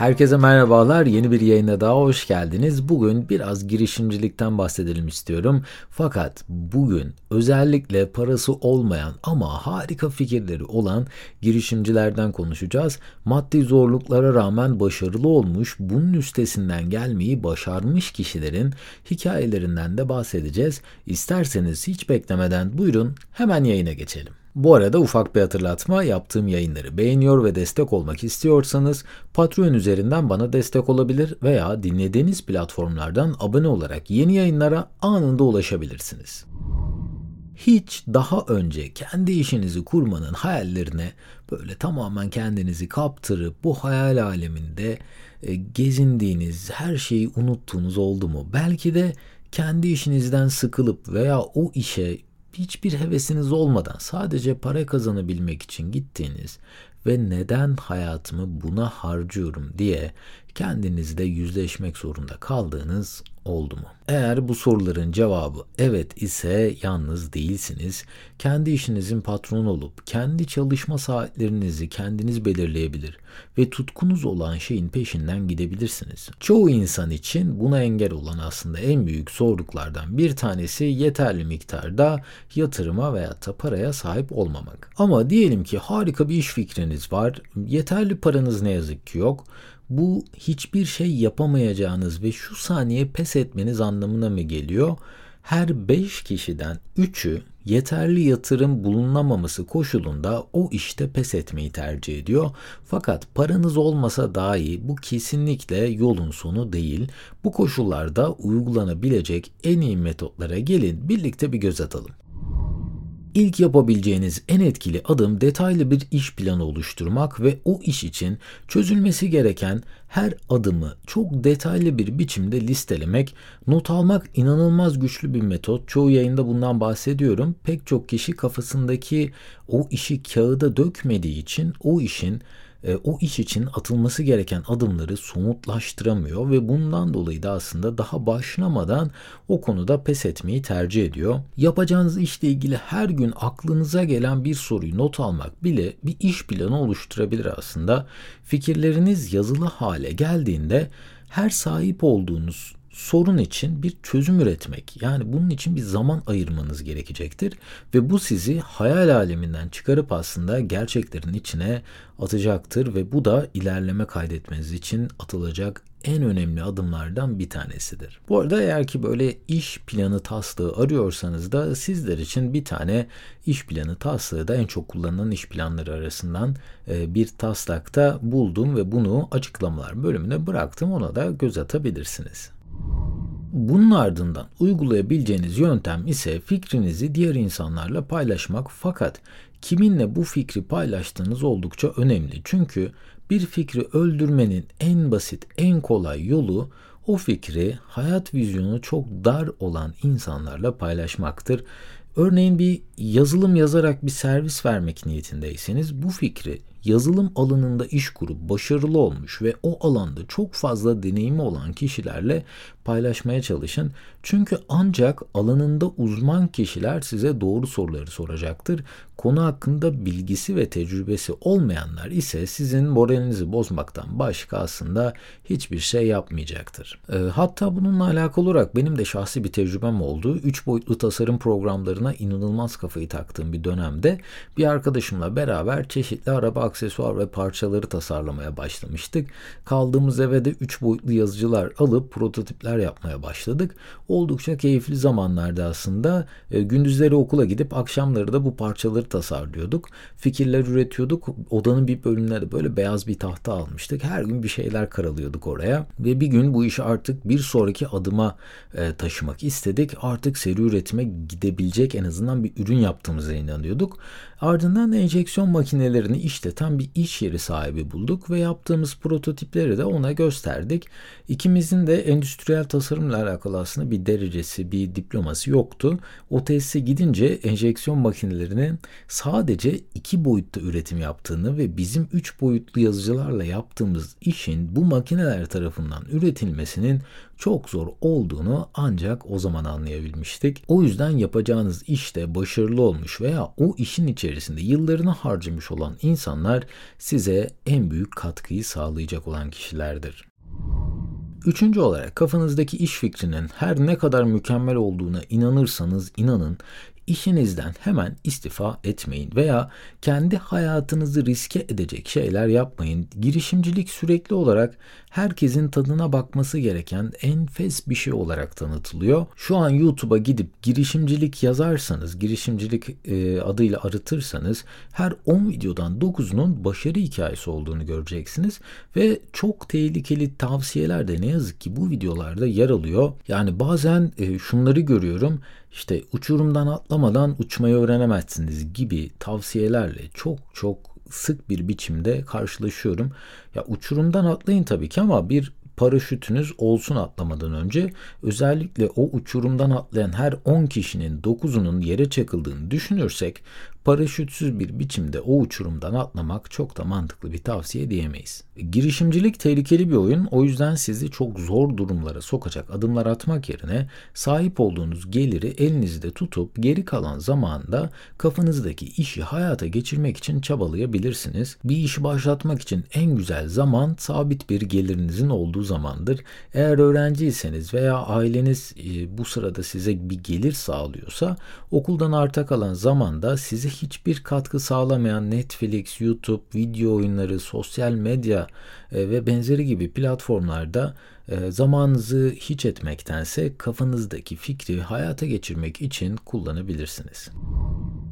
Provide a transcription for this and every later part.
Herkese merhabalar. Yeni bir yayına daha hoş geldiniz. Bugün biraz girişimcilikten bahsedelim istiyorum. Fakat bugün özellikle parası olmayan ama harika fikirleri olan girişimcilerden konuşacağız. Maddi zorluklara rağmen başarılı olmuş, bunun üstesinden gelmeyi başarmış kişilerin hikayelerinden de bahsedeceğiz. İsterseniz hiç beklemeden buyurun hemen yayına geçelim. Bu arada ufak bir hatırlatma yaptığım yayınları beğeniyor ve destek olmak istiyorsanız Patreon üzerinden bana destek olabilir veya dinlediğiniz platformlardan abone olarak yeni yayınlara anında ulaşabilirsiniz. Hiç daha önce kendi işinizi kurmanın hayallerine böyle tamamen kendinizi kaptırıp bu hayal aleminde e, gezindiğiniz, her şeyi unuttuğunuz oldu mu? Belki de kendi işinizden sıkılıp veya o işe hiçbir hevesiniz olmadan sadece para kazanabilmek için gittiğiniz ve neden hayatımı buna harcıyorum diye kendinizle yüzleşmek zorunda kaldığınız oldu mu? Eğer bu soruların cevabı evet ise yalnız değilsiniz. Kendi işinizin patronu olup kendi çalışma saatlerinizi kendiniz belirleyebilir ve tutkunuz olan şeyin peşinden gidebilirsiniz. Çoğu insan için buna engel olan aslında en büyük zorluklardan bir tanesi yeterli miktarda yatırıma veya da paraya sahip olmamak. Ama diyelim ki harika bir iş fikriniz var, yeterli paranız ne yazık ki yok bu hiçbir şey yapamayacağınız ve şu saniye pes etmeniz anlamına mı geliyor? Her 5 kişiden 3'ü yeterli yatırım bulunamaması koşulunda o işte pes etmeyi tercih ediyor. Fakat paranız olmasa dahi bu kesinlikle yolun sonu değil. Bu koşullarda uygulanabilecek en iyi metotlara gelin birlikte bir göz atalım. İlk yapabileceğiniz en etkili adım detaylı bir iş planı oluşturmak ve o iş için çözülmesi gereken her adımı çok detaylı bir biçimde listelemek, not almak inanılmaz güçlü bir metot. Çoğu yayında bundan bahsediyorum. Pek çok kişi kafasındaki o işi kağıda dökmediği için o işin e, o iş için atılması gereken adımları somutlaştıramıyor ve bundan dolayı da aslında daha başlamadan o konuda pes etmeyi tercih ediyor. Yapacağınız işle ilgili her gün aklınıza gelen bir soruyu not almak bile bir iş planı oluşturabilir aslında. Fikirleriniz yazılı hale geldiğinde her sahip olduğunuz sorun için bir çözüm üretmek. Yani bunun için bir zaman ayırmanız gerekecektir ve bu sizi hayal aleminden çıkarıp aslında gerçeklerin içine atacaktır ve bu da ilerleme kaydetmeniz için atılacak en önemli adımlardan bir tanesidir. Bu arada eğer ki böyle iş planı taslağı arıyorsanız da sizler için bir tane iş planı taslağı da en çok kullanılan iş planları arasından e, bir taslakta buldum ve bunu açıklamalar bölümüne bıraktım. Ona da göz atabilirsiniz. Bunun ardından uygulayabileceğiniz yöntem ise fikrinizi diğer insanlarla paylaşmak fakat kiminle bu fikri paylaştığınız oldukça önemli. Çünkü bir fikri öldürmenin en basit, en kolay yolu o fikri hayat vizyonu çok dar olan insanlarla paylaşmaktır. Örneğin bir yazılım yazarak bir servis vermek niyetindeyseniz bu fikri yazılım alanında iş kurup başarılı olmuş ve o alanda çok fazla deneyimi olan kişilerle paylaşmaya çalışın. Çünkü ancak alanında uzman kişiler size doğru soruları soracaktır. Konu hakkında bilgisi ve tecrübesi olmayanlar ise sizin moralinizi bozmaktan başka aslında hiçbir şey yapmayacaktır. E, hatta bununla alakalı olarak benim de şahsi bir tecrübem oldu. Üç boyutlu tasarım programlarına inanılmaz kafayı taktığım bir dönemde bir arkadaşımla beraber çeşitli araba aksesuar ve parçaları tasarlamaya başlamıştık. Kaldığımız eve de 3 boyutlu yazıcılar alıp prototipler yapmaya başladık. Oldukça keyifli zamanlarda aslında. E, gündüzleri okula gidip akşamları da bu parçaları tasarlıyorduk. Fikirler üretiyorduk. Odanın bir bölümünde de böyle beyaz bir tahta almıştık. Her gün bir şeyler karalıyorduk oraya. Ve bir gün bu işi artık bir sonraki adıma e, taşımak istedik. Artık seri üretime gidebilecek en azından bir ürün yaptığımıza inanıyorduk. Ardından enjeksiyon makinelerini işleten bir iş yeri sahibi bulduk ve yaptığımız prototipleri de ona gösterdik. İkimizin de endüstriyel tasarımla alakalı aslında bir derecesi, bir diploması yoktu. O tesise gidince enjeksiyon makinelerinin sadece iki boyutta üretim yaptığını ve bizim üç boyutlu yazıcılarla yaptığımız işin bu makineler tarafından üretilmesinin çok zor olduğunu ancak o zaman anlayabilmiştik. O yüzden yapacağınız işte başarı başarılı olmuş veya o işin içerisinde yıllarını harcamış olan insanlar size en büyük katkıyı sağlayacak olan kişilerdir. Üçüncü olarak kafanızdaki iş fikrinin her ne kadar mükemmel olduğuna inanırsanız inanın işinizden hemen istifa etmeyin veya kendi hayatınızı riske edecek şeyler yapmayın. Girişimcilik sürekli olarak herkesin tadına bakması gereken enfes bir şey olarak tanıtılıyor. Şu an YouTube'a gidip girişimcilik yazarsanız, girişimcilik e, adıyla aratırsanız her 10 videodan 9'unun başarı hikayesi olduğunu göreceksiniz ve çok tehlikeli tavsiyeler de ne yazık ki bu videolarda yer alıyor. Yani bazen e, şunları görüyorum işte uçurumdan atlamadan uçmayı öğrenemezsiniz gibi tavsiyelerle çok çok sık bir biçimde karşılaşıyorum. Ya uçurumdan atlayın tabii ki ama bir paraşütünüz olsun atlamadan önce özellikle o uçurumdan atlayan her 10 kişinin 9'unun yere çakıldığını düşünürsek paraşütsüz bir biçimde o uçurumdan atlamak çok da mantıklı bir tavsiye diyemeyiz. Girişimcilik tehlikeli bir oyun. O yüzden sizi çok zor durumlara sokacak adımlar atmak yerine sahip olduğunuz geliri elinizde tutup geri kalan zamanda kafanızdaki işi hayata geçirmek için çabalayabilirsiniz. Bir işi başlatmak için en güzel zaman sabit bir gelirinizin olduğu zamandır. Eğer öğrenciyseniz veya aileniz e, bu sırada size bir gelir sağlıyorsa okuldan arta kalan zamanda sizi hiçbir katkı sağlamayan Netflix, YouTube, video oyunları, sosyal medya e, ve benzeri gibi platformlarda e, zamanınızı hiç etmektense kafanızdaki fikri hayata geçirmek için kullanabilirsiniz.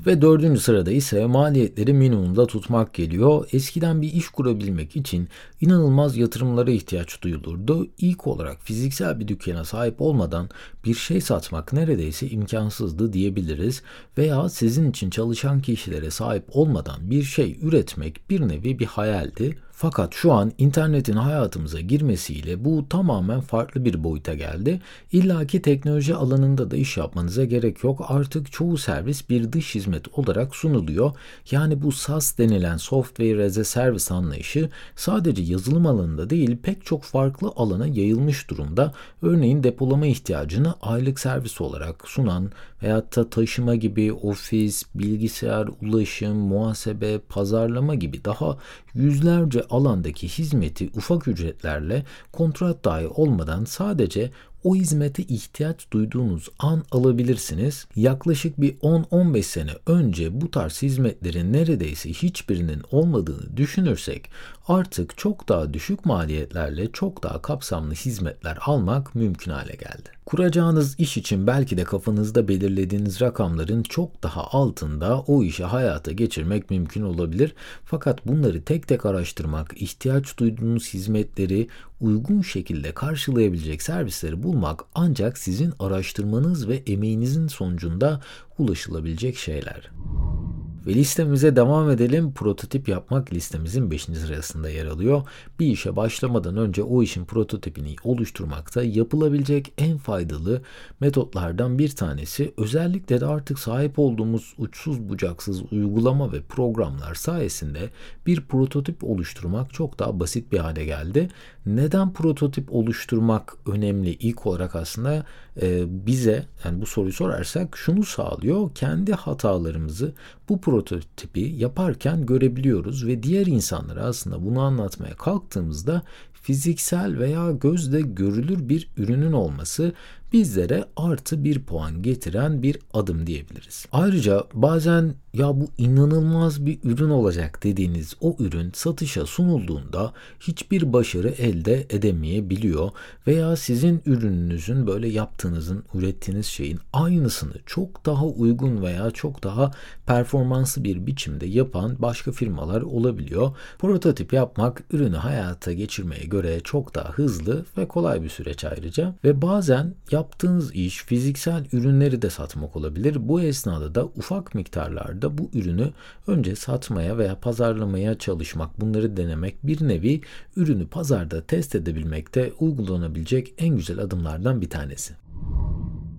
Ve dördüncü sırada ise maliyetleri minimumda tutmak geliyor. Eskiden bir iş kurabilmek için inanılmaz yatırımlara ihtiyaç duyulurdu. İlk olarak fiziksel bir dükkana sahip olmadan bir şey satmak neredeyse imkansızdı diyebiliriz. Veya sizin için çalışan kişilere sahip olmadan bir şey üretmek bir nevi bir hayaldi. Fakat şu an internetin hayatımıza girmesiyle bu tamamen farklı bir boyuta geldi. İlla ki teknoloji alanında da iş yapmanıza gerek yok. Artık çoğu servis bir dış hizmet olarak sunuluyor. Yani bu SaaS denilen Software as a Service anlayışı sadece yazılım alanında değil pek çok farklı alana yayılmış durumda. Örneğin depolama ihtiyacını aylık servis olarak sunan veyahut da taşıma gibi ofis, bilgisayar, ulaşım, muhasebe, pazarlama gibi daha yüzlerce alandaki hizmeti ufak ücretlerle kontrat dahi olmadan sadece o hizmete ihtiyaç duyduğunuz an alabilirsiniz. Yaklaşık bir 10-15 sene önce bu tarz hizmetlerin neredeyse hiçbirinin olmadığını düşünürsek artık çok daha düşük maliyetlerle çok daha kapsamlı hizmetler almak mümkün hale geldi. Kuracağınız iş için belki de kafanızda belirlediğiniz rakamların çok daha altında o işi hayata geçirmek mümkün olabilir. Fakat bunları tek tek araştırmak, ihtiyaç duyduğunuz hizmetleri uygun şekilde karşılayabilecek servisleri bulmak ancak sizin araştırmanız ve emeğinizin sonucunda ulaşılabilecek şeyler. Ve listemize devam edelim. Prototip yapmak listemizin 5. sırasında yer alıyor. Bir işe başlamadan önce o işin prototipini oluşturmakta yapılabilecek en faydalı metotlardan bir tanesi. Özellikle de artık sahip olduğumuz uçsuz bucaksız uygulama ve programlar sayesinde bir prototip oluşturmak çok daha basit bir hale geldi. Neden prototip oluşturmak önemli? İlk olarak aslında e, bize yani bu soruyu sorarsak şunu sağlıyor. Kendi hatalarımızı bu prototipi yaparken görebiliyoruz ve diğer insanlara aslında bunu anlatmaya kalktığımızda fiziksel veya gözle görülür bir ürünün olması bizlere artı bir puan getiren bir adım diyebiliriz. Ayrıca bazen ya bu inanılmaz bir ürün olacak dediğiniz o ürün satışa sunulduğunda hiçbir başarı elde edemeyebiliyor veya sizin ürününüzün böyle yaptığınızın, ürettiğiniz şeyin aynısını çok daha uygun veya çok daha performanslı bir biçimde yapan başka firmalar olabiliyor. Prototip yapmak ürünü hayata geçirmeye göre çok daha hızlı ve kolay bir süreç ayrıca ve bazen yaptığınız iş fiziksel ürünleri de satmak olabilir. Bu esnada da ufak miktarlarda da bu ürünü önce satmaya veya pazarlamaya çalışmak, bunları denemek bir nevi ürünü pazarda test edebilmekte uygulanabilecek en güzel adımlardan bir tanesi.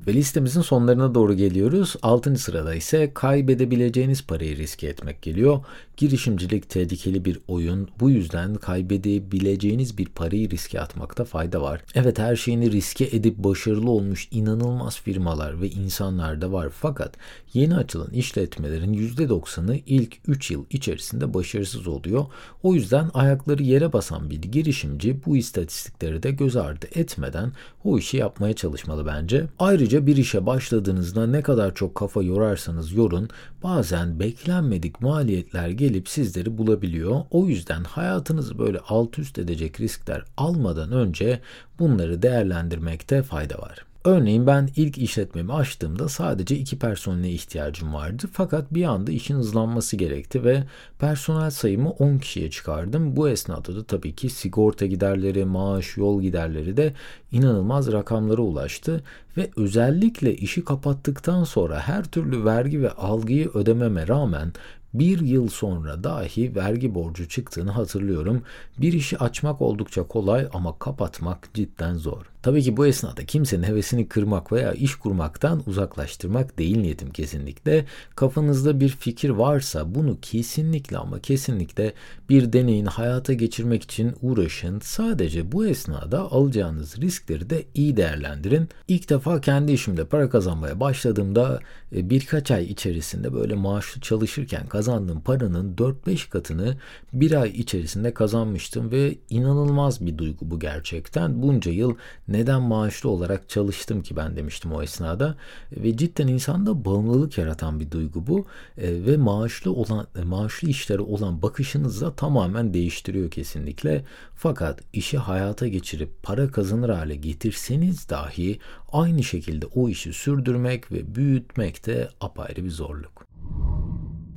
Ve listemizin sonlarına doğru geliyoruz. 6. sırada ise kaybedebileceğiniz parayı riske etmek geliyor. Girişimcilik tehlikeli bir oyun. Bu yüzden kaybedebileceğiniz bir parayı riske atmakta fayda var. Evet her şeyini riske edip başarılı olmuş inanılmaz firmalar ve insanlar da var. Fakat yeni açılan işletmelerin %90'ı ilk 3 yıl içerisinde başarısız oluyor. O yüzden ayakları yere basan bir girişimci bu istatistikleri de göz ardı etmeden o işi yapmaya çalışmalı bence. Ayrıca bir işe başladığınızda ne kadar çok kafa yorarsanız yorun bazen beklenmedik maliyetler gelip sizleri bulabiliyor. O yüzden hayatınızı böyle alt üst edecek riskler almadan önce bunları değerlendirmekte fayda var. Örneğin ben ilk işletmemi açtığımda sadece iki personele ihtiyacım vardı. Fakat bir anda işin hızlanması gerekti ve personel sayımı 10 kişiye çıkardım. Bu esnada da tabii ki sigorta giderleri, maaş, yol giderleri de inanılmaz rakamlara ulaştı ve özellikle işi kapattıktan sonra her türlü vergi ve algıyı ödememe rağmen bir yıl sonra dahi vergi borcu çıktığını hatırlıyorum. Bir işi açmak oldukça kolay ama kapatmak cidden zor. Tabii ki bu esnada kimsenin hevesini kırmak veya iş kurmaktan uzaklaştırmak değil niyetim kesinlikle. Kafanızda bir fikir varsa bunu kesinlikle ama kesinlikle bir deneyin hayata geçirmek için uğraşın. Sadece bu esnada alacağınız riskleri de iyi değerlendirin. İlk defa kendi işimde para kazanmaya başladığımda e, birkaç ay içerisinde böyle maaşlı çalışırken kazandığım paranın 4-5 katını bir ay içerisinde kazanmıştım ve inanılmaz bir duygu bu gerçekten. Bunca yıl neden maaşlı olarak çalıştım ki ben demiştim o esnada ve cidden insanda bağımlılık yaratan bir duygu bu e, ve maaşlı olan e, maaşlı işlere olan bakışınızı da tamamen değiştiriyor kesinlikle. Fakat işi hayata geçirip para kazanır hale getirseniz dahi aynı şekilde o işi sürdürmek ve büyütmek de apayrı bir zorluk.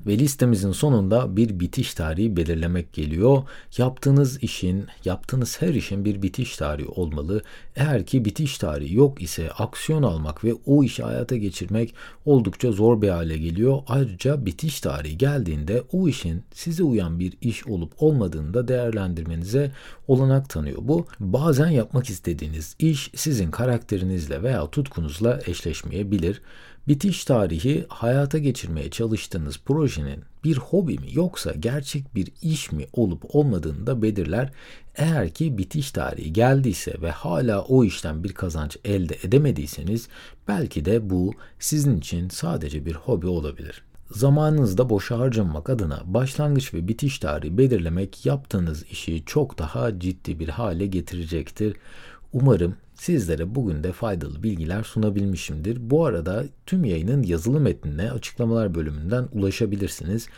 Ve listemizin sonunda bir bitiş tarihi belirlemek geliyor. Yaptığınız işin, yaptığınız her işin bir bitiş tarihi olmalı. Eğer ki bitiş tarihi yok ise aksiyon almak ve o işi hayata geçirmek oldukça zor bir hale geliyor. Ayrıca bitiş tarihi geldiğinde o işin size uyan bir iş olup olmadığını da değerlendirmenize olanak tanıyor. Bu bazen yapmak istediğiniz iş sizin karakterinizle veya tutkunuzla eşleşmeyebilir. Bitiş tarihi hayata geçirmeye çalıştığınız projenin bir hobi mi yoksa gerçek bir iş mi olup olmadığını da belirler. Eğer ki bitiş tarihi geldiyse ve hala o işten bir kazanç elde edemediyseniz belki de bu sizin için sadece bir hobi olabilir. Zamanınızda boşa harcamak adına başlangıç ve bitiş tarihi belirlemek yaptığınız işi çok daha ciddi bir hale getirecektir. Umarım sizlere bugün de faydalı bilgiler sunabilmişimdir. Bu arada tüm yayının yazılı metnine açıklamalar bölümünden ulaşabilirsiniz.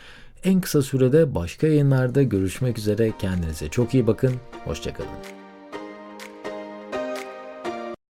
En kısa sürede başka yayınlarda görüşmek üzere. Kendinize çok iyi bakın. Hoşçakalın.